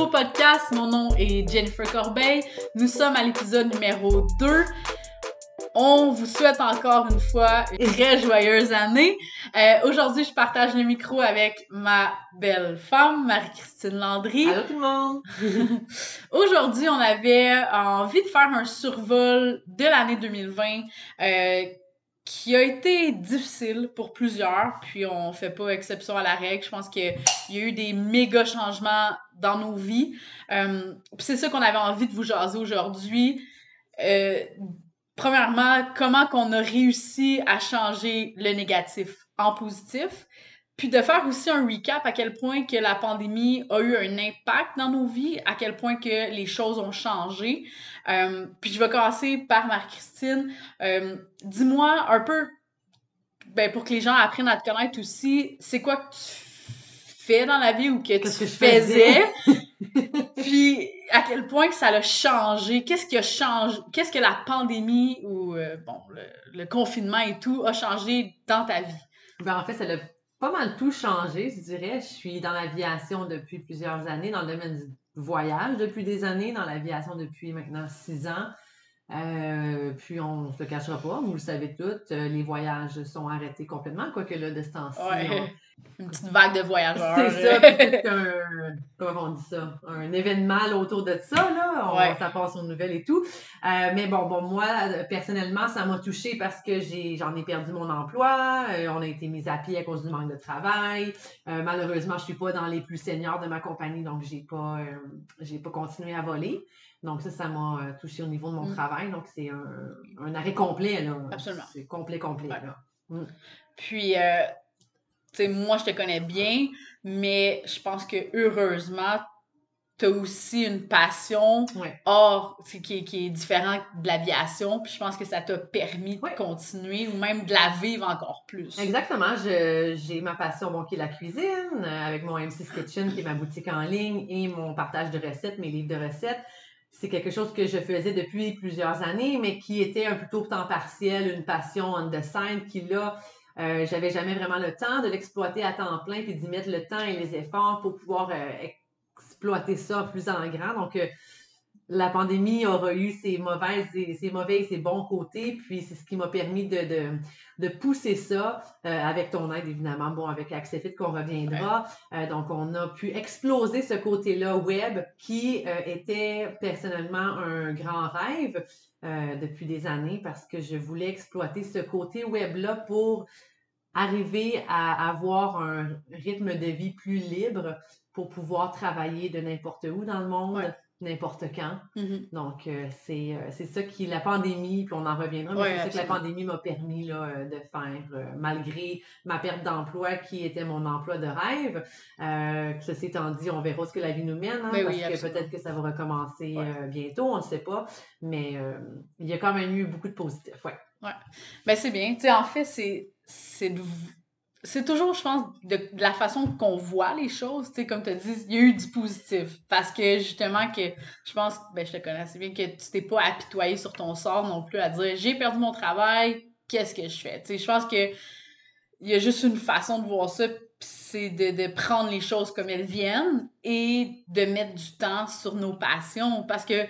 Micro Podcast. Mon nom est Jennifer Corbeil. Nous sommes à l'épisode numéro 2. On vous souhaite encore une fois une très joyeuse année. Euh, Aujourd'hui, je partage le micro avec ma belle femme, Marie-Christine Landry. Allô tout le monde! Aujourd'hui, on avait envie de faire un survol de l'année 2020 euh, qui a été difficile pour plusieurs, puis on fait pas exception à la règle. Je pense qu'il y a eu des méga changements dans nos vies. Euh, c'est ça qu'on avait envie de vous jaser aujourd'hui. Euh, premièrement, comment qu'on a réussi à changer le négatif en positif, puis de faire aussi un recap à quel point que la pandémie a eu un impact dans nos vies, à quel point que les choses ont changé. Euh, puis je vais commencer par Marie-Christine. Euh, dis-moi un peu, ben, pour que les gens apprennent à te connaître aussi, c'est quoi que tu fais dans la vie ou que tu que faisais? puis à quel point que ça a changé? Qu'est-ce qui a changé? Qu'est-ce que la pandémie ou euh, bon, le, le confinement et tout a changé dans ta vie? Ben, en fait, ça a pas mal tout changé, je dirais. Je suis dans l'aviation depuis plusieurs années, dans le domaine du voyage depuis des années, dans l'aviation depuis maintenant six ans. Euh, puis on ne se le cachera pas, vous le savez toutes, euh, les voyages sont arrêtés complètement, quoique là, de ce temps-ci, Ouais. Une petite vague de voyageurs. C'est ça, qu'un, comment on dit ça, un événement autour de ça, là, on- Ouais. ça passe aux nouvelles et tout. Euh, mais bon, bon, moi, personnellement, ça m'a touchée parce que j'en ai perdu mon emploi, euh, on a été mis à pied à cause du manque de travail. Euh, malheureusement, je suis pas dans les plus seniors de ma compagnie, donc j'ai pas, j'ai pas continué à voler. Donc ça, ça m'a euh, touché au niveau de mon Mm. travail. Donc c'est un, un arrêt complet, là. Absolument. C'est complet, complet, Ouais. là. Puis, sais, moi, je te connais bien, mais je pense que heureusement, tu as aussi une passion Ouais. hors, qui, est- qui est différente de l'aviation. Puis je pense que ça t'a permis de continuer ou même de la vivre encore plus. Exactement. J'ai ma passion, bon, qui est la cuisine, euh, avec mon M6 Kitchen, qui est ma boutique en ligne, et mon partage de recettes, mes livres de recettes. C'est quelque chose que je faisais depuis plusieurs années, mais qui était un plutôt temps partiel, une passion on the side, qui là, euh, j'avais jamais vraiment le temps de l'exploiter à temps plein, puis d'y mettre le temps et les efforts pour pouvoir euh, exploiter ça plus en grand. Donc, euh, la pandémie aura eu ses mauvaises et ses mauvais et ses bons côtés, puis c'est ce qui m'a permis de, de, de pousser ça euh, avec ton aide, évidemment, bon, avec Accessfit qu'on reviendra. Euh, donc, on a pu exploser ce côté-là web qui euh, était personnellement un grand rêve depuis des années parce que je voulais exploiter ce côté web-là pour arriver à avoir un rythme de vie plus libre pour pouvoir travailler de n'importe où dans le monde, Ouais. n'importe quand. Mhm. Donc, euh, c'est euh, c'est ça qui, la pandémie, puis on en reviendra, mais Ouais, c'est ça que la pandémie m'a permis là, euh, de faire, euh, malgré ma perte d'emploi qui était mon emploi de rêve. Ceci étant dit, on verra ce que la vie nous mène, hein, Mais parce oui, que peut-être que ça va recommencer Ouais. bientôt, on ne sait pas, mais il y a quand même eu beaucoup de positifs. Ouais. Ben, c'est bien. Tu sais, en fait, c'est. C'est c'est toujours, je pense, de, la façon qu'on voit les choses. Tu sais, comme tu dit, il y a eu du positif. Parce que justement, que je pense, ben, je te connais assez bien, que tu t'es pas apitoyé sur ton sort non plus à dire j'ai perdu mon travail, qu'est-ce que je fais? Je pense que il y a juste une façon de voir ça, c'est de, de prendre les choses comme elles viennent et de mettre du temps sur nos passions. Parce que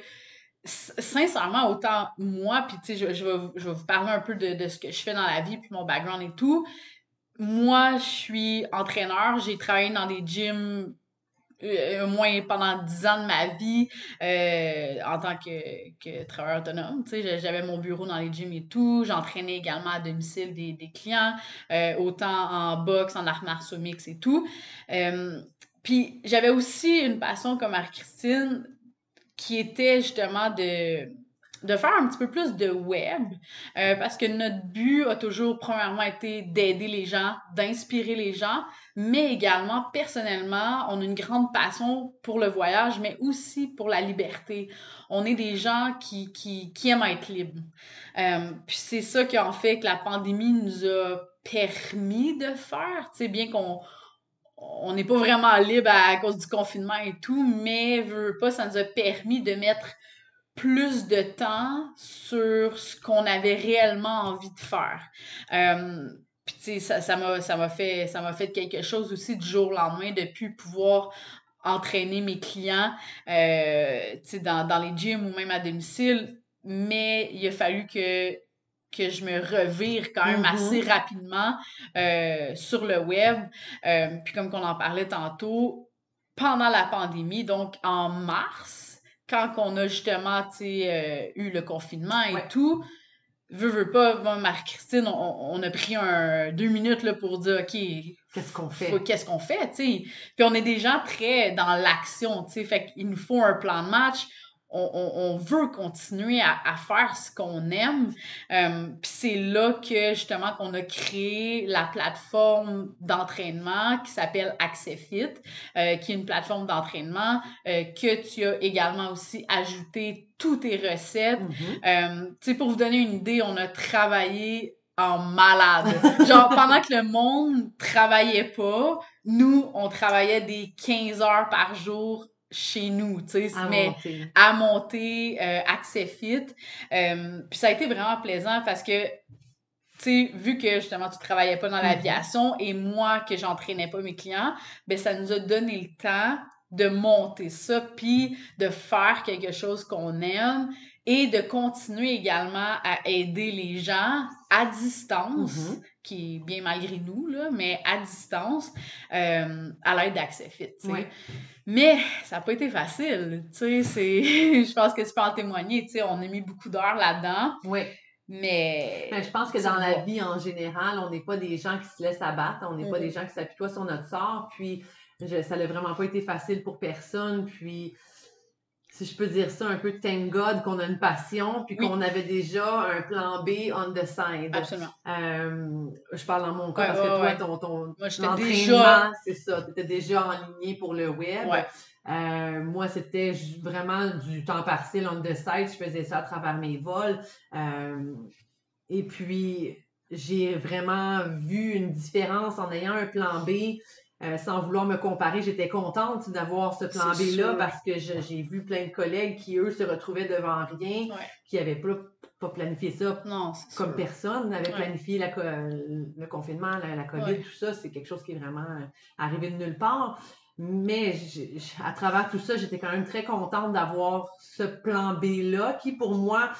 sincèrement, autant moi, puis tu sais, je, je, vais, je vais vous parler un peu de, de ce que je fais dans la vie, puis mon background et tout. Moi, je suis entraîneur, j'ai travaillé dans des gyms euh, au moins pendant 10 ans de ma vie euh, en tant que, que travailleur autonome. J'avais mon bureau dans les gyms et tout. J'entraînais également à domicile des, des clients, euh, autant en boxe, en arts martiaux mix et tout. Puis j'avais aussi une passion comme Marie-Christine qui était justement de, de faire un petit peu plus de web, euh, parce que notre but a toujours, premièrement, été d'aider les gens, d'inspirer les gens, mais également, personnellement, on a une grande passion pour le voyage, mais aussi pour la liberté. On est des gens qui, qui, qui aiment être libres. Euh, puis c'est ça qui en fait que la pandémie nous a permis de faire, tu sais, bien qu'on on n'est pas vraiment libre à, cause du confinement et tout, mais pas, ça nous a permis de mettre plus de temps sur ce qu'on avait réellement envie de faire. Euh, puis ça m'a fait ça m'a fait quelque chose aussi du jour au lendemain de plus pouvoir entraîner mes clients euh, dans, dans les gyms ou même à domicile, mais il a fallu que que je me revire quand même Mm-hmm. assez rapidement euh, sur le web. Euh, puis comme qu'on en parlait tantôt, pendant la pandémie, donc en mars, quand on a justement euh, eu le confinement et Ouais. tout, veux, veux pas, moi, Marie-Christine, on, on a pris un deux minutes là, pour dire OK, Qu'est-ce qu'on fait? qu'est-ce qu'on fait, tu sais? Puis on est des gens très dans l'action, tu sais. Fait qu'il nous faut un plan de match. On, on- on veut continuer à, à faire ce qu'on aime. Euh, Puis c'est là que, justement, qu'on a créé la plateforme d'entraînement qui s'appelle AccessFit, euh, qui est une plateforme d'entraînement euh, que tu as également aussi ajouté toutes tes recettes, tu sais, pour vous donner une idée, on a travaillé en malade. Genre, pendant que le monde travaillait pas, nous, on travaillait des 15 heures par jour chez nous, tu sais, À mais monter. à monter euh, Accès Fit. Euh, puis ça a été vraiment plaisant parce que, tu sais, vu que justement tu travaillais pas dans Mhm. l'aviation et moi que j'entraînais pas mes clients, ben ça nous a donné le temps de monter ça puis de faire quelque chose qu'on aime et de continuer également à aider les gens à distance, Mhm. qui est bien malgré nous, là, mais à distance, euh, à l'aide d'Accès Fit. Mais ça n'a pas été facile, je pense que tu peux en témoigner, on a mis beaucoup d'heures là-dedans, Oui. mais... Mais je pense que dans la vie en général, on n'est pas des gens qui se laissent abattre, on n'est pas des gens qui s'appuient sur notre sort. Puis je- ça n'a vraiment pas été facile pour personne. Puis si je peux dire ça, un peu thank God qu'on a une passion, puis Oui. qu'on avait déjà un plan B on the side. Absolument. Euh, je parle dans mon cas Ouais, parce que toi, ton, ton Moi, déjà... c'est ça, tu étais déjà enligné pour le web. Ouais. Euh, moi, c'était vraiment du temps partiel on the side. Je faisais ça à travers mes vols. Euh, et puis, j'ai vraiment vu une différence en ayant un plan B. euh, sans vouloir me comparer, j'étais contente d'avoir ce plan B-là parce que j'ai vu plein de collègues qui, eux, se retrouvaient devant rien, Ouais. qui n'avaient pas, pas planifié ça Non, comme sûr. personne n'avait Ouais. planifié la le confinement, la, la COVID, Ouais. tout ça, c'est quelque chose qui est vraiment euh, arrivé de nulle part. Mais à travers tout ça, j'étais quand même très contente d'avoir ce plan B-là qui, pour moi,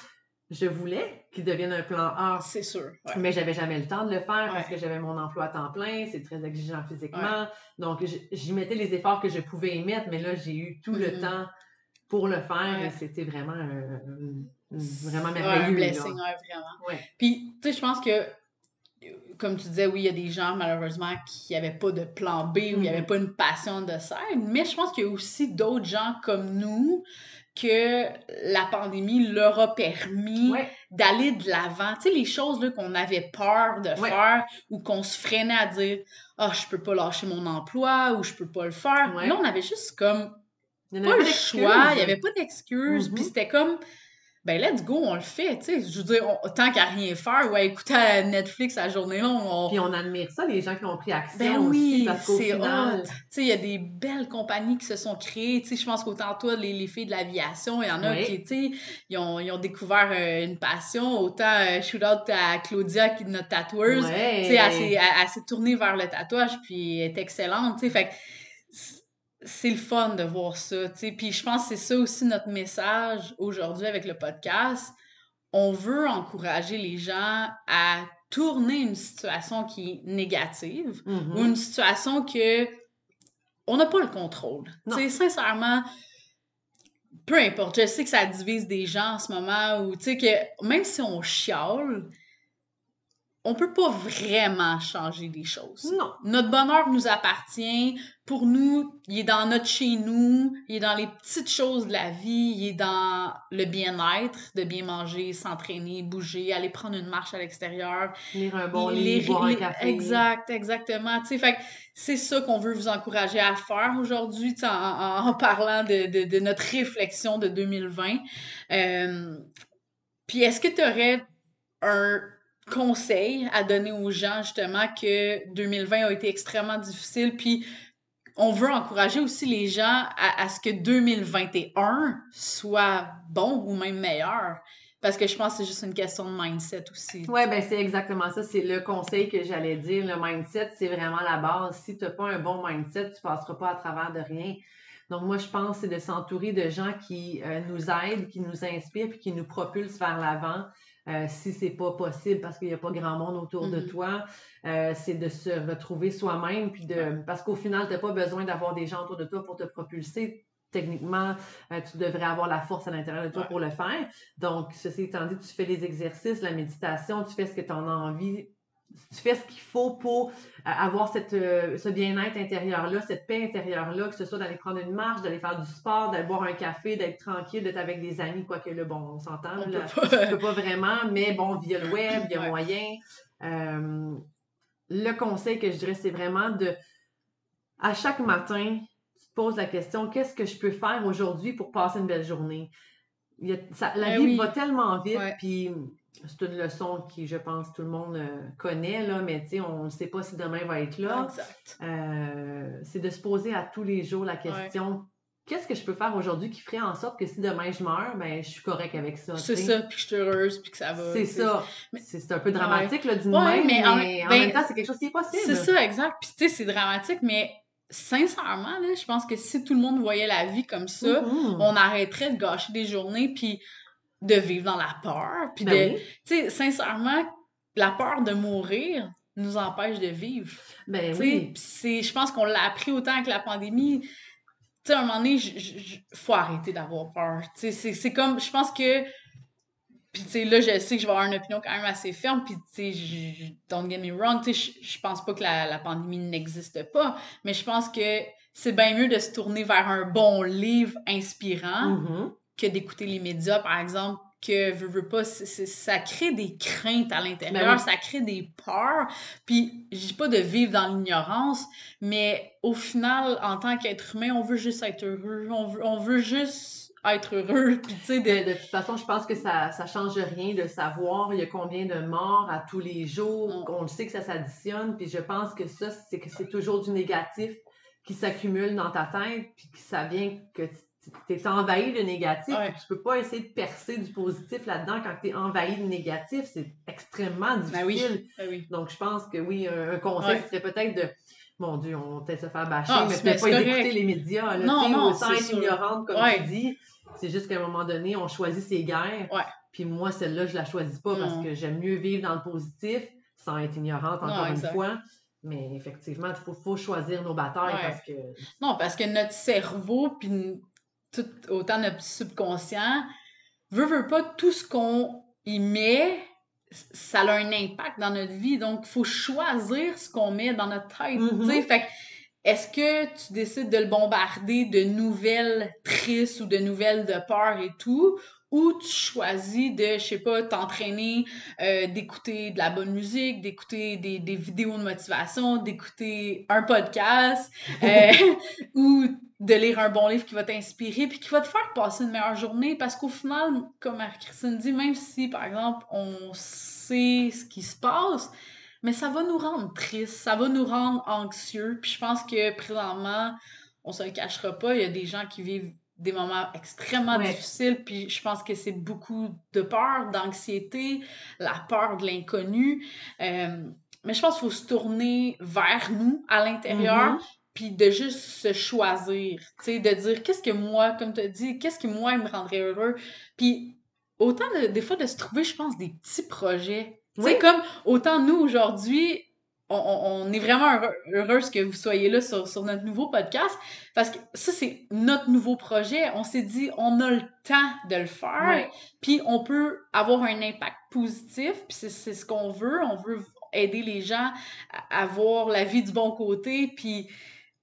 je voulais qu'il devienne un plan A. C'est sûr, ouais. Mais j'avais jamais le temps de le faire parce que j'avais mon emploi à temps plein, c'est très exigeant physiquement. Donc, j'y mettais les efforts que je pouvais y mettre, mais là, j'ai eu tout le Mhm. temps pour le faire et c'était vraiment, un- un- vraiment merveilleux. un blessing, vraiment. Puis, tu sais, je pense que, comme tu disais, oui, il y a des gens, malheureusement, qui n'avaient pas de plan B ou il n'y avait Mhm. pas une passion de scène, mais je pense qu'il y a aussi d'autres gens comme nous que la pandémie leur a permis Ouais. d'aller de l'avant. Tu sais, les choses qu'on avait peur de Ouais. faire ou qu'on se freinait à dire « Ah, je peux pas lâcher mon emploi » ou « Je peux pas le faire Ouais. Là, on avait juste comme pas avait le choix, il n'y avait pas d'excuses, Mhm. puis c'était comme, ben let's go, on le fait, tu sais. Je veux dire, on- tant qu'à rien faire, ouais, écouter à Netflix à la journée longue, on... Puis on admire ça, les gens qui ont pris action Ben aussi, oui, parce qu'au c'est final... Tu sais, il y a des belles compagnies qui se sont créées. Tu sais, je pense qu'autant toi, les, les filles de l'aviation, il y en a Oui. qui, tu sais, ils ont, ils ont découvert euh, une passion. Autant euh, shoot out à Claudia, qui est notre tatoueuse. Tu sais, elle s'est- elle, elle s'est tournée vers le tatouage, puis elle est excellente, tu sais. Fait que c'est le fun de voir ça, tu sais. Puis je pense que c'est ça aussi notre message aujourd'hui avec le podcast. On veut encourager les gens à tourner une situation qui est négative Mhm. ou une situation que on n'a pas le contrôle. Tu sais, sincèrement, peu importe. Je sais que ça divise des gens en ce moment où, tu sais, que même si on chiale, on peut pas vraiment changer les choses. Non. Notre bonheur nous appartient. Pour nous, il est dans notre chez nous, il est dans les petites choses de la vie, il est dans le bien-être, de bien manger, s'entraîner, bouger, aller prendre une marche à l'extérieur, Lire un bon les- livre, boire un café. Exact, exactement. Tu sais, fait c'est ça qu'on veut vous encourager à faire aujourd'hui, en, en- en parlant de, de- de notre réflexion de 2020. Euh, Puis est-ce que tu aurais un conseil à donner aux gens, justement, que 2020 a été extrêmement difficile, puis on veut encourager aussi les gens à, à ce que 2021 soit bon ou même meilleur. Parce que je pense que c'est juste une question de mindset aussi. Oui, ben c'est exactement ça. C'est le conseil que j'allais dire. Le mindset, c'est vraiment la base. Si tu n'as pas un bon mindset, tu ne passeras pas à travers de rien. Donc, moi, je pense c'est de s'entourer de gens qui euh, nous aident, qui nous inspirent, puis qui nous propulsent vers l'avant. Euh, si c'est pas possible parce qu'il n'y a pas grand monde autour de Mhm. toi, euh, c'est de se retrouver soi-même, puis de parce qu'au final, tu n'as pas besoin d'avoir des gens autour de toi pour te propulser. Techniquement, euh, tu devrais avoir la force à l'intérieur de toi Ouais. pour le faire. Donc, ceci étant dit, tu fais les exercices, la méditation, tu fais ce que tu en as envie, tu fais ce qu'il faut pour euh, avoir cette, euh, ce bien-être intérieur-là, cette paix intérieure-là, que ce soit d'aller prendre une marche, d'aller faire du sport, d'aller boire un café, d'être tranquille, d'être avec des amis, quoique là, bon, on s'entend, On là, peut pas. pas vraiment, mais bon, via le web, il y a moyen. Euh, le conseil que je dirais, c'est vraiment de, à chaque matin, tu te poses la question, qu'est-ce que je peux faire aujourd'hui pour passer une belle journée? Il y a- ça- la Eh vie oui. va tellement vite, puis c'est une leçon qui, je pense, tout le monde euh, connaît, là, mais tu sais, on ne sait pas si demain va être là. Exact. Euh, c'est de se poser à tous les jours la question, qu'est-ce que je peux faire aujourd'hui qui ferait en sorte que si demain je meurs, ben, je suis correct avec ça. C'est ça, puis que je suis heureuse, puis que ça va. C'est ça. Mais- C'est un peu dramatique, là, d'une Ouais, même, mais mais, en- en, ben, même temps, c'est quelque chose qui est possible. C'est ça, exact. Puis tu sais, c'est dramatique, mais sincèrement, là, je pense que si tout le monde voyait la vie comme ça, Mhm. on arrêterait de gâcher des journées, puis de vivre dans la peur. Puis de. Ben oui. Tu sais, sincèrement, la peur de mourir nous empêche de vivre. Ben oui. c'est, je pense qu'on l'a appris autant avec la pandémie. Tu sais, à un moment donné, je- faut arrêter d'avoir peur. Tu sais, c'est, comme, je pense que, puis tu sais, là, je sais que je vais avoir une opinion quand même assez ferme, puis tu sais, don't get me wrong, tu sais, je, pense pas que la, la pandémie n'existe pas, mais je pense que c'est bien mieux de se tourner vers un bon livre inspirant Mhm. Que d'écouter les médias, par exemple, que veux, veux pas, ça crée des craintes à l'intérieur, Ben oui. ça crée des peurs. Puis, je dis pas de vivre dans l'ignorance, mais au final, en tant qu'être humain, on veut juste être heureux, on veut, on veut juste être heureux, puis tu sais, De, de... de toute façon, je pense que ça ça change rien de savoir il y a combien de morts à tous les jours. Mm. On le sait que ça s'additionne, puis je pense que ça, c'est que c'est toujours du négatif qui s'accumule dans ta tête, puis que ça vient que tu es envahi de négatif. Ouais. Tu peux pas essayer de percer du positif là-dedans quand tu es envahi de négatif. C'est extrêmement Ben oui, difficile. ben oui. Donc, je pense que oui, un, un conseil Ouais. serait peut-être de. Mon Dieu, on va peut-être se faire bâcher, Ah, mais peut-être pas d'écouter correct. les médias, là, Non, non, c'est être sûr. ignorante, comme Ouais. tu dis. C'est juste qu'à un moment donné, on choisit ses guerres. Puis moi, celle-là, je la choisis pas parce Non. que j'aime mieux vivre dans le positif sans être ignorante, encore Non, une fois. Mais effectivement, il faut, faut choisir nos batailles parce que. Non, parce que notre cerveau, puis tout, autant notre subconscient, veut, veut pas tout ce qu'on y met, ça a un impact dans notre vie. Donc, il faut choisir ce qu'on met dans notre tête. Tu sais. Fait est-ce que tu décides de le bombarder de nouvelles tristes ou de nouvelles de peur et tout? Ou tu choisis de, je sais pas, t'entraîner, euh, d'écouter de la bonne musique, d'écouter des, des vidéos de motivation, d'écouter un podcast, euh, ou de lire un bon livre qui va t'inspirer puis qui va te faire passer une meilleure journée parce qu'au final, comme Marie-Christine dit, même si, par exemple, on sait ce qui se passe, mais ça va nous rendre tristes, ça va nous rendre anxieux. Puis je pense que présentement, on se le cachera pas, il y a des gens qui vivent des moments extrêmement Ouais. difficiles, puis je pense que c'est beaucoup de peur, d'anxiété, la peur de l'inconnu. Euh, mais je pense qu'il faut se tourner vers nous, à l'intérieur, Mhm. puis de juste se choisir, tu sais, de dire qu'est-ce que moi, comme tu as dit, qu'est-ce que moi me rendrait heureux? Puis autant de- des fois de se trouver, je pense, des petits projets. Tu sais, Oui. comme autant nous aujourd'hui, on, est vraiment heureux- heureuse que vous soyez là sur, sur notre nouveau podcast parce que ça, c'est notre nouveau projet. On s'est dit, on a le temps de le faire, puis on peut avoir un impact positif, puis c'est c'est ce qu'on veut. On veut aider les gens à, à voir la vie du bon côté, puis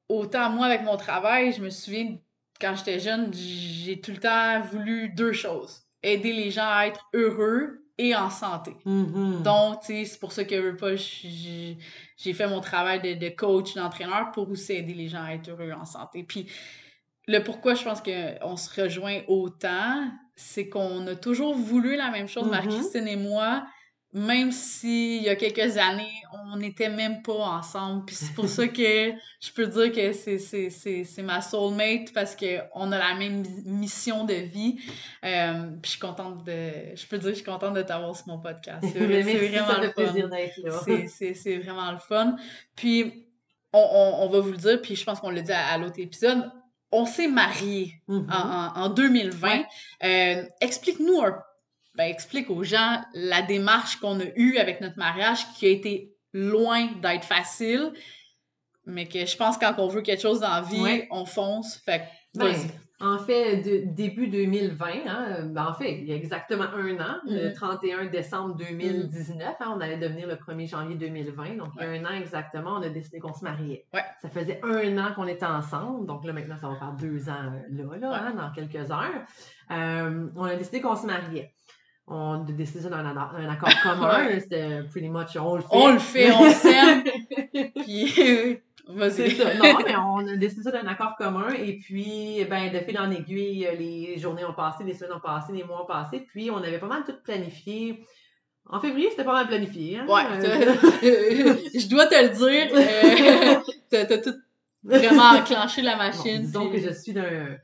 autant moi avec mon travail, je me souviens quand j'étais jeune, j'ai tout le temps voulu deux choses. Aider les gens à être heureux et en santé. Mhm. Donc, tu sais, c'est pour ça que veux pas, j'ai fait mon travail de, de coach, d'entraîneur pour aussi aider les gens à être heureux en santé. Puis, le pourquoi je pense qu'on se rejoint autant, c'est qu'on a toujours voulu la même chose, Mhm. Marie-Christine et moi, même s'il y a quelques années, on n'était même pas ensemble. Puis c'est pour ça que je peux dire que c'est- c'est c'est- c'est ma soulmate parce qu'on a la même mission de vie. Euh, puis je suis contente de... Je peux dire que je suis contente de t'avoir sur mon podcast. C'est vrai- Merci, c'est vraiment ça le fait fun. plaisir d'être là. C'est- vraiment le fun. Puis, on, on, on va vous le dire, puis je pense qu'on l'a dit à, à l'autre épisode, on s'est mariés Mhm. en, en- en 2020. Ouais. Euh, Explique-nous un ben, explique aux gens la démarche qu'on a eue avec notre mariage qui a été loin d'être facile, mais que je pense que quand on veut quelque chose dans la vie, Ouais. on fonce. Fait Ben, en fait, de- début 2020, hein, ben, en fait, il y a exactement un an, le Mhm. 31 décembre 2019, hein, on allait devenir le 1er janvier 2020, donc un an exactement, on a décidé qu'on se mariait. Ouais. Ça faisait un an qu'on était ensemble, donc là maintenant ça va faire deux ans euh, là, là hein, dans quelques heures. Euh, on a décidé qu'on se mariait. On a décidé ça d'un un, un accord commun, Ouais. c'était pretty much on le fait. On le fait, on s'aime, puis vas-y. ça. Non, mais on a décidé ça d'un accord commun. Et puis, ben, de fil en aiguille, les journées ont passé, les semaines ont passé, les mois ont passé. Puis, on avait pas mal tout planifié. En février, c'était pas mal planifié. Hein? Ouais, Euh, je dois te le dire, euh, t'as tout vraiment enclenché la machine. puis- que je suis d'un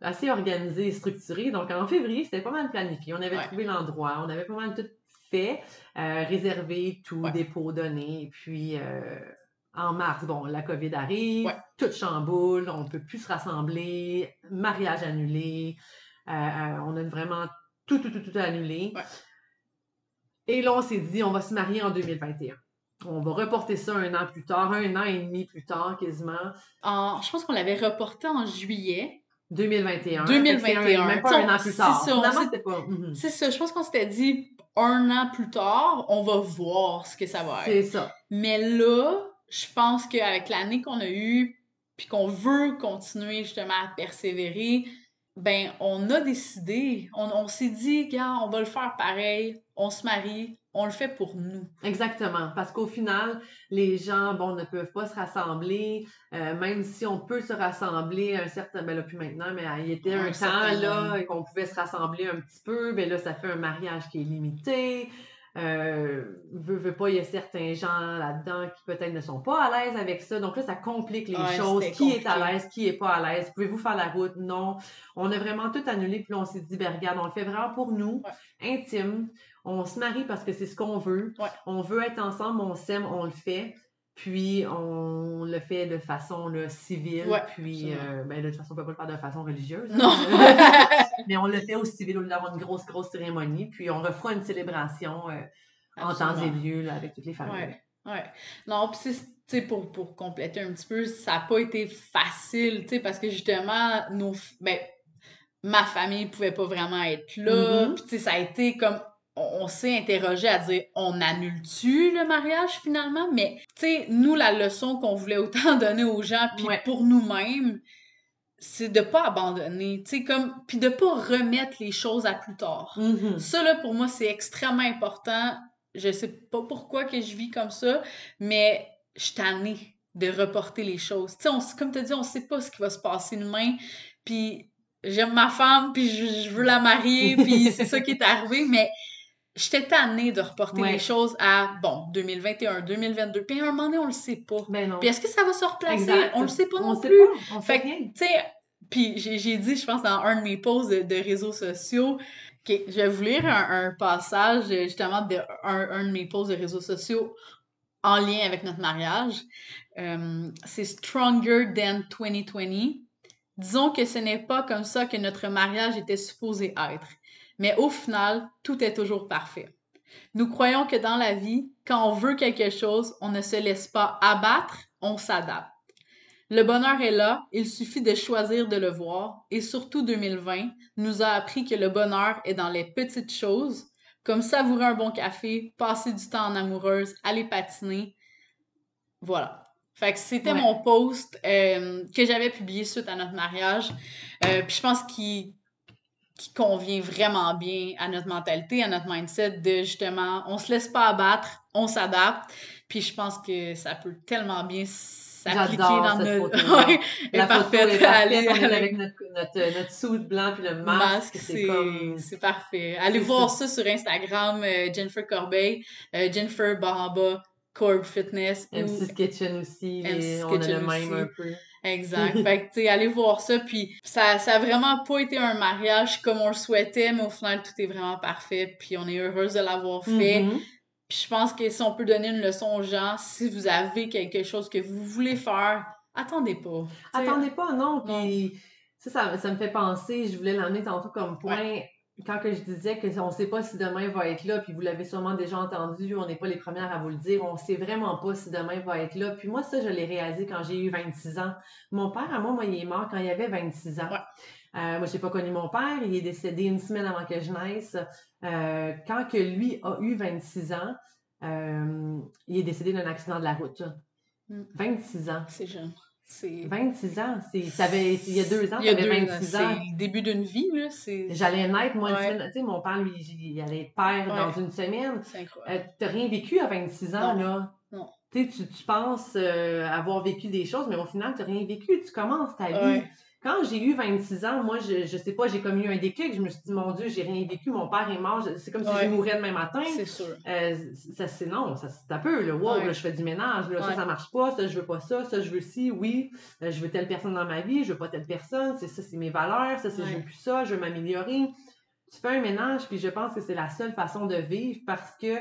assez organisé et structuré. Donc, en février, c'était pas mal planifié. On avait Ouais. trouvé l'endroit, on avait pas mal tout fait, euh, réservé, tout, Ouais. dépôt donné. Et puis, euh, en mars, bon, la COVID arrive, Ouais. tout chamboule, on peut plus se rassembler, mariage annulé. euh, on a vraiment tout, tout, tout, tout annulé. Et là, on s'est dit, on va se marier en 2021. On va reporter ça un an plus tard, un an et demi plus tard, quasiment. en- je pense qu'on l'avait reporté en juillet. 2021. 2021. Fait que c'est un- Même pas un an plus tard. ça, mhm. C'est ça, je pense qu'on s'était dit un an plus tard, on va voir ce que ça va être. C'est ça. Mais là, je pense qu'avec l'année qu'on a eue, puis qu'on veut continuer justement à persévérer, ben on a décidé, on, on s'est dit, gars, on va le faire pareil, on se marie, on le fait pour nous. Exactement. Parce qu'au final, les gens, bon, ne peuvent pas se rassembler, euh, même si on peut se rassembler un certain, ben là, plus maintenant, mais il y était Un un, temps, certain là, qu'on pouvait se rassembler un petit peu, ben là, ça fait un mariage qui est limité. Euh, veut, veut pas, il y a certains gens là-dedans qui peut-être ne sont pas à l'aise avec ça. Donc là, ça complique les Ouais, choses. Qui est à l'aise, qui est pas à l'aise? Pouvez-vous faire la route? Non. On a vraiment tout annulé, puis là, on s'est dit, ben regarde, on le fait vraiment pour nous, intime. On se marie parce que c'est ce qu'on veut. Ouais. On veut être ensemble, on s'aime, on le fait. Puis on le fait de façon là, civile. Ouais, puis euh, ben, de toute façon, on peut pas le faire de façon religieuse. Non. Mais on le fait au civil au lieu d'avoir une grosse, grosse cérémonie. Puis on refera une célébration euh, en temps et lieu là, avec toutes les familles. Ouais, ouais. Non, puis c'est- pour, pour compléter un petit peu, ça n'a pas été facile, tu sais, parce que justement, nos, ben, ma famille pouvait pas vraiment être là, Mhm. puis ça a été comme, on, on s'est interrogé à dire, on annule-tu le mariage finalement? Mais, tu sais, nous, la leçon qu'on voulait autant donner aux gens, puis Ouais. pour nous-mêmes, c'est de pas abandonner, tu sais, comme, puis de pas remettre les choses à plus tard. Mhm. Ça, là, pour moi, c'est extrêmement important. Je sais pas pourquoi que je vis comme ça, mais je suis tannée de reporter les choses. Tu sais, on- comme tu as dit, on sait pas ce qui va se passer demain, puis j'aime ma femme, puis je, je veux la marier, puis c'est ça qui est arrivé, mais j'étais tannée de reporter Ouais. les choses à, bon, 2021, 2022, puis à un moment donné, on le sait pas. Ben non. Puis est-ce que ça va se replacer? Exact. On le sait pas on non sait plus. pas. On Fait rien. tu sais, puis j'ai dit, je pense, dans un de mes posts de, de réseaux sociaux, que je vais vous lire un, un passage, justement, de un, un de mes posts de réseaux sociaux en lien avec notre mariage. Euh, C'est Stronger Than 2020. Disons que ce n'est pas comme ça que notre mariage était supposé être. Mais au final, tout est toujours parfait. Nous croyons que dans la vie, quand on veut quelque chose, on ne se laisse pas abattre, on s'adapte. Le bonheur est là, il suffit de choisir de le voir, et surtout 2020 nous a appris que le bonheur est dans les petites choses, comme savourer un bon café, passer du temps en amoureuse, aller patiner. Voilà. Fait que c'était Ouais. mon post euh, que j'avais publié suite à notre mariage. Euh, Puis je pense qu'il qui convient vraiment bien à notre mentalité, à notre mindset de justement, on se laisse pas abattre, on s'adapte. Puis je pense que ça peut tellement bien s'appliquer dans notre. photo-là. Ouais, La est photo parfaite. est parfaite. Avec notre, notre, notre suit blanc puis le masque. c'est comme... c'est parfait. Allez voir ça. sur Instagram, euh, Jennifer Corbeil, euh, Jennifer Baramba, Corb Fitness. ou- M6 Kitchen aussi, les- M6 on a Kitchen le même aussi. un peu. Exact. fait que, tu sais, allez voir ça. Puis, ça, ça a vraiment pas été un mariage comme on le souhaitait, mais au final, tout est vraiment parfait. Puis, on est heureuse de l'avoir fait. Mhm. Puis, je pense que si on peut donner une leçon aux gens, si vous avez quelque chose que vous voulez faire attendez pas. Attendez pas, non. Puis ça, ça, me fait penser, je voulais l'amener tantôt comme point. Quand que je disais qu'on ne sait pas si demain va être là, puis vous l'avez sûrement déjà entendu, on n'est pas les premières à vous le dire, on ne sait vraiment pas si demain va être là. Puis moi, ça, je l'ai réalisé quand j'ai eu 26 ans. Mon père, à moi, moi, il est mort quand il avait 26 ans. Euh, moi, je n'ai pas connu mon père. Il est décédé une semaine avant que je naisse. Euh, quand que lui a eu 26 ans, euh, il est décédé d'un accident de la route. 26 mm. ans. C'est jeune. 26 ans. Ça avait, il y a deux ans, a 26 ans. C'est le début d'une vie. là. J'allais naître, moi, une semaine. Tu sais, mon père, lui, il allait être père dans une semaine. C'est incroyable. tu n'as rien vécu à 26 ans, là. Non. Tu, tu penses avoir vécu des choses, mais au final, tu n'as rien vécu. Tu commences ta vie. Quand j'ai eu 26 ans, moi, je, je sais pas, j'ai comme eu un déclic. Je me suis dit, mon Dieu, j'ai rien vécu, mon père est mort. C'est comme si je mourais demain matin. C'est sûr. Euh, ça, c'est non, ça, c'est un peu, le wow, là, je fais du ménage, là, ça, ça marche pas, ça, je veux pas ça, ça, je veux ci, oui, euh, je veux telle personne dans ma vie, je veux pas telle personne, c'est ça, c'est mes valeurs, ça, c'est je veux plus ça, je veux m'améliorer. Tu fais un ménage, puis je pense que c'est la seule façon de vivre parce que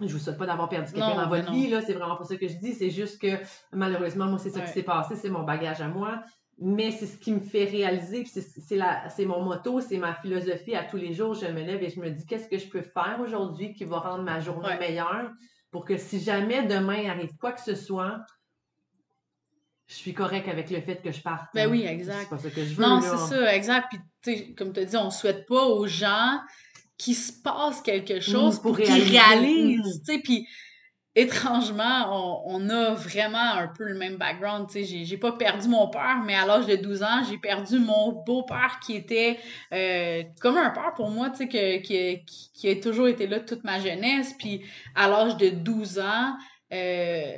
je vous souhaite pas d'avoir perdu quelqu'un dans votre vie, là, c'est vraiment pas ça que je dis, c'est juste que malheureusement, moi, c'est ça qui s'est passé, c'est mon bagage à moi mais c'est ce qui me fait réaliser, c'est mon motto, c'est ma philosophie à tous les jours. Je me lève et je me dis qu'est-ce que je peux faire aujourd'hui qui va rendre ma journée meilleure pour que si jamais demain arrive quoi que ce soit, je suis correct avec le fait que je parte. Ben oui, exact. C'est pas ça que je veux. Non, c'est ça, exact. Puis, comme tu as dit, on souhaite pas aux gens qu'il se passe quelque chose pour qu'ils réalisent. Mm. Puis étrangement, on, a vraiment un peu le même background. J'ai, j'ai pas perdu mon père, mais à l'âge de 12 ans, j'ai perdu mon beau-père qui était euh, comme un père pour moi, qui, qui, qui, a toujours été là toute ma jeunesse. Puis à l'âge de 12 ans, euh,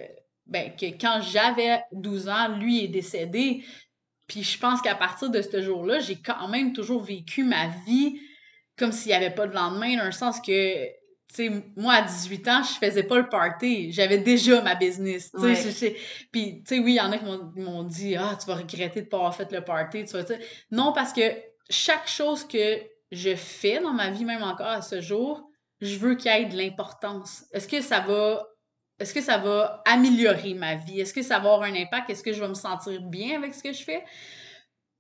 ben, que quand j'avais 12 ans, lui est décédé. Puis je pense qu'à partir de ce jour-là, j'ai quand même toujours vécu ma vie comme s'il n'y avait pas de lendemain, dans le sens que sais, moi, à 18 ans, je faisais pas le party. J'avais déjà ma business. Puis, tu sais, oui, il y en a qui m'ont dit Ah, tu vas regretter de pas avoir fait le party. Tu non, parce que chaque chose que je fais dans ma vie, même encore à ce jour, je veux qu'il y ait de l'importance. Est-ce que ça va. Est-ce que ça va améliorer ma vie? Est-ce que ça va avoir un impact? Est-ce que je vais me sentir bien avec ce que je fais?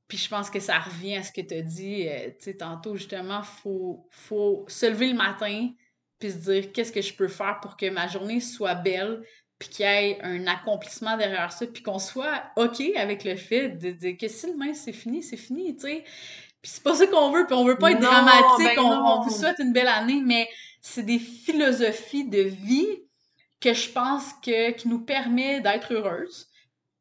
Puis je pense que ça revient à ce que tu as dit, euh, tu sais, tantôt, justement, faut, faut se lever le matin, puis se dire qu'est-ce que je peux faire pour que ma journée soit belle, puis qu'il y ait un accomplissement derrière ça, puis qu'on soit OK avec le fait de dire que si demain c'est fini, c'est fini, tu sais. Puis c'est pas ça qu'on veut, puis on veut pas être dramatique, ben on, vous souhaite une belle année, mais c'est des philosophies de vie que je pense que qui nous permet d'être heureuse,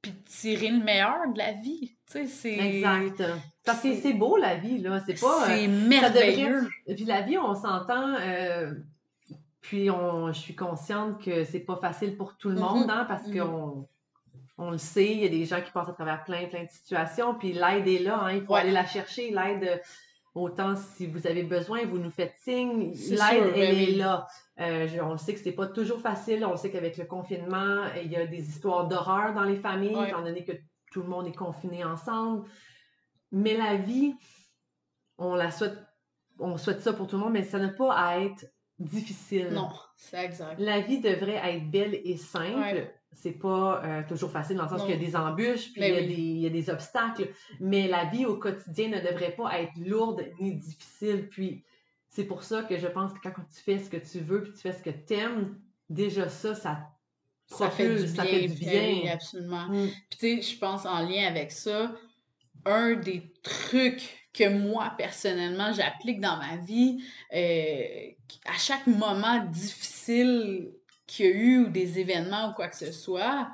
puis de tirer le meilleur de la vie. Tu sais, c'est... Exact. Parce que c'est beau, la vie, là. C'est pas... C'est euh, merveilleux. Puis la vie, on s'entend... Euh, puis, on, je suis consciente que c'est pas facile pour tout le mm-hmm. monde, hein, parce mm-hmm. qu'on on le sait, il y a des gens qui passent à travers plein, plein de situations, puis l'aide est là, hein, il faut aller la chercher, l'aide, euh, autant si vous avez besoin, vous nous faites signe, l'aide, elle est là. Euh, on le sait que c'est pas toujours facile, on le sait qu'avec le confinement, il y a des histoires d'horreur dans les familles, étant donné que tout le monde est confiné ensemble. Mais la vie, on la souhaite, on souhaite ça pour tout le monde, mais ça n'a pas à être difficile. Non, c'est exact. La vie devrait être belle et simple. C'est pas euh, toujours facile dans le sens qu'il y a des embûches, puis ben il y, a des, obstacles. Mais la vie au quotidien ne devrait pas être lourde ni difficile. Puis c'est pour ça que je pense que quand tu fais ce que tu veux, puis tu fais ce que tu aimes, déjà ça, ça ça fait du bien. Ça fait du bien. Oui, absolument. Mm. Puis tu sais, je pense en lien avec ça, un des trucs que moi, personnellement, j'applique dans ma vie, euh, à chaque moment difficile qu'il y a eu ou des événements ou quoi que ce soit,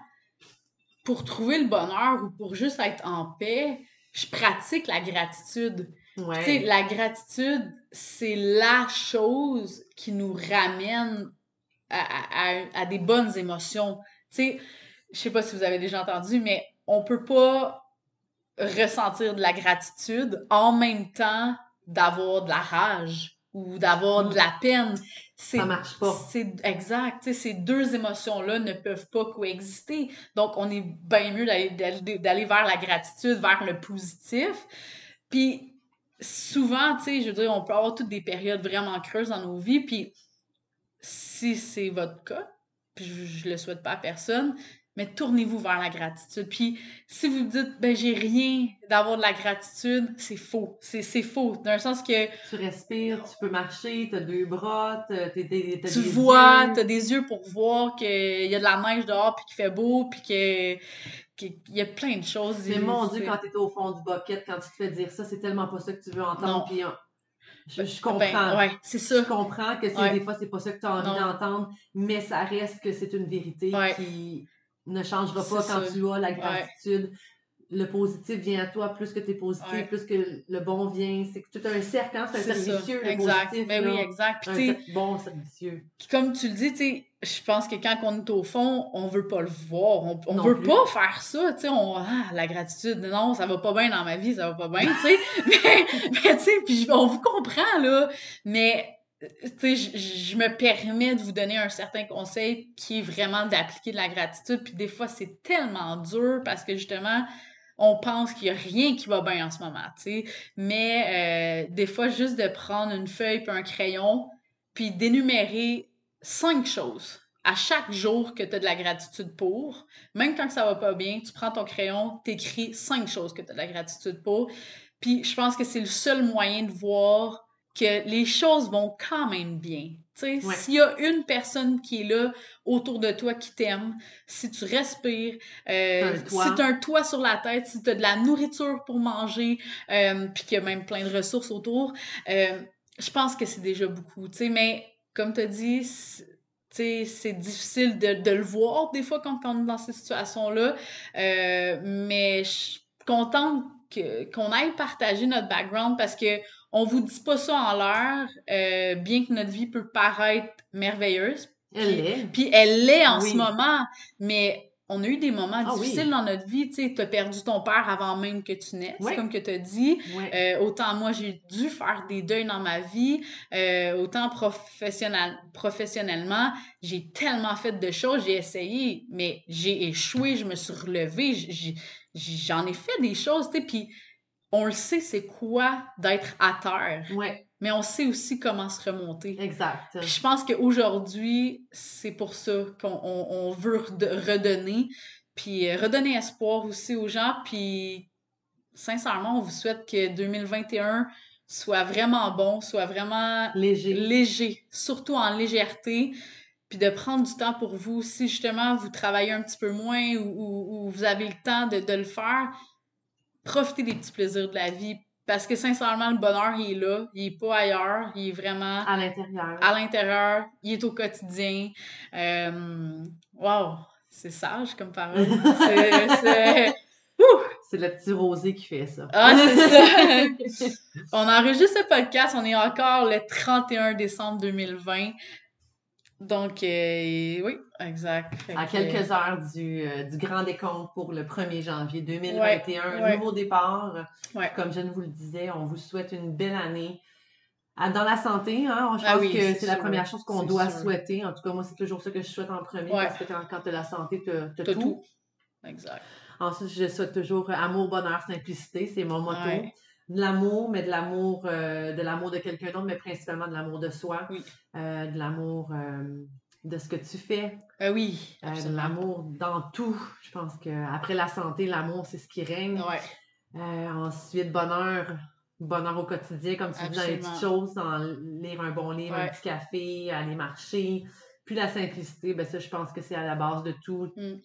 pour trouver le bonheur ou pour juste être en paix, je pratique la gratitude. Ouais. La gratitude, c'est la chose qui nous ramène à, à, à des bonnes émotions. Je sais pas si vous avez déjà entendu, mais on peut pas ressentir de la gratitude en même temps d'avoir de la rage ou d'avoir de la peine. Ça marche pas. C'est exact. Ces deux émotions-là ne peuvent pas coexister. Donc, on est bien mieux d'aller vers la gratitude, vers le positif. Puis, souvent, tu sais, je veux dire, on peut avoir toutes des périodes vraiment creuses dans nos vies. Puis, si c'est votre cas, puis je, je le souhaite pas à personne, mais tournez-vous vers la gratitude. Puis si vous dites, ben j'ai rien d'avoir de la gratitude, c'est faux. C'est, faux. Dans le sens que. Tu respires, tu peux marcher, tu as deux bras, t'as, t'as, t'as tu vois, tu as des yeux pour voir qu'il y a de la neige dehors, puis qu'il fait beau, puis que. qu'il y a plein de choses. Mais mon Dieu, quand tu es au fond du bucket, quand tu te fais dire ça, c'est tellement pas ça que tu veux entendre. Puis je, je, comprends. Ben, ouais, c'est ça. Je comprends que des fois, c'est pas ça que tu as envie d'entendre, mais ça reste que c'est une vérité qui ne changera pas quand tu as la gratitude. Le positif vient à toi plus que tu es positif, plus que le bon vient. C'est tout un cercle, hein? c'est un cercle vicieux, le exact. positif. Ben oui, exact. Puis, un bon, cercle vicieux. comme tu le dis, tu sais, je pense que quand on est au fond, on veut pas le voir. On, on veut pas faire ça, tu sais. On, ah, la gratitude, non, ça va pas bien dans ma vie, ça va pas bien, tu sais. mais, mais tu sais, puis on vous comprend, là. Mais je me permets de vous donner un certain conseil qui est vraiment d'appliquer de la gratitude. Puis des fois, c'est tellement dur parce que justement, on pense qu'il n'y a rien qui va bien en ce moment, tu. Mais euh, des fois, juste de prendre une feuille puis un crayon, puis d'énumérer cinq choses à chaque jour que tu as de la gratitude pour, même quand ça va pas bien, tu prends ton crayon, t'écris cinq choses que tu as de la gratitude pour. Puis je pense que c'est le seul moyen de voir que les choses vont quand même bien. S'il y a une personne qui est là autour de toi qui t'aime, si tu respires, euh, si tu as un toit sur la tête, si tu as de la nourriture pour manger, euh, puis qu'il y a même plein de ressources autour, euh, je pense que c'est déjà beaucoup. sais Mais comme tu as dit, c'est difficile de, de, le voir des fois quand, on est dans ces situations-là. Mais je suis contente qu'on aille partager notre background parce que on vous dit pas ça en l'air, euh, bien que notre vie peut paraître merveilleuse. Elle l'est. Puis elle l'est en ce moment, mais on a eu des moments ah difficiles dans notre vie. Tu sais, as perdu ton père avant même que tu naisses, comme que tu as dit. Euh, autant moi, j'ai dû faire des deuils dans ma vie. Euh, autant professionnel, professionnellement, j'ai tellement fait de choses. J'ai essayé, mais j'ai échoué. Je me suis relevée. J'en ai, fait des choses, tu sais. Puis on le sait, c'est quoi d'être à terre. Ouais. Mais on sait aussi comment se remonter. Exact. je pense qu'aujourd'hui, c'est pour ça qu'on veut redonner. Puis euh, redonner espoir aussi aux gens. Puis sincèrement, on vous souhaite que 2021 soit vraiment bon, soit vraiment léger. léger, surtout en légèreté. Puis de prendre du temps pour vous. Si justement vous travaillez un petit peu moins ou, vous avez le temps de, de le faire, profiter des petits plaisirs de la vie. Parce que sincèrement, le bonheur, il est là. Il est pas ailleurs. Il est vraiment. À l'intérieur. À l'intérieur. Il est au quotidien. Euh, wow! C'est sage comme parole. c'est. C'est le petit rosé qui fait ça. Ah, c'est ça! on enregistre ce podcast. On est encore le 31 décembre 2020. Donc, euh, oui, exact. à quelques heures du, euh, du, grand décompte pour le 1er janvier 2021, un nouveau départ. Comme je ne vous le disais, on vous souhaite une belle année. Dans la santé, hein, je ah pense que c'est la première chose qu'on doit souhaiter. En tout cas, moi, c'est toujours ça que je souhaite en premier parce que quand, tu as la santé, tu as, tout. tout. Exact. Ensuite, je souhaite toujours amour, bonheur, simplicité. C'est mon motto de l'amour, mais de l'amour euh, de l'amour de quelqu'un d'autre, mais principalement de l'amour de soi, euh, de l'amour euh, de ce que tu fais. oui. de l'amour dans tout. Je pense que après la santé, l'amour, c'est ce qui règne. ensuite, bonheur. Bonheur au quotidien, comme tu dis, dans les petites choses, dans lire un bon livre, un petit café, aller marcher. Puis la simplicité, ben ça, je pense que c'est à la base de tout. Mm.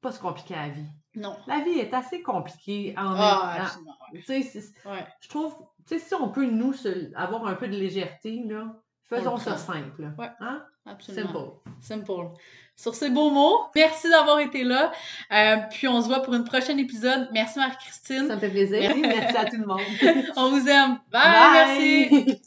Pas se compliquer la vie. Non. La vie est assez compliquée en ah, Je trouve, tu sais, si on peut, nous, avoir un peu de légèreté, là, faisons ça simple. Ouais. Hein? Absolument. Simple. Simple. Sur ces beaux mots, merci d'avoir été là. Euh, puis on se voit pour une prochaine épisode. Merci Marie-Christine. Ça me fait plaisir. Merci, à tout le monde. on vous aime. Bye. Bye. merci.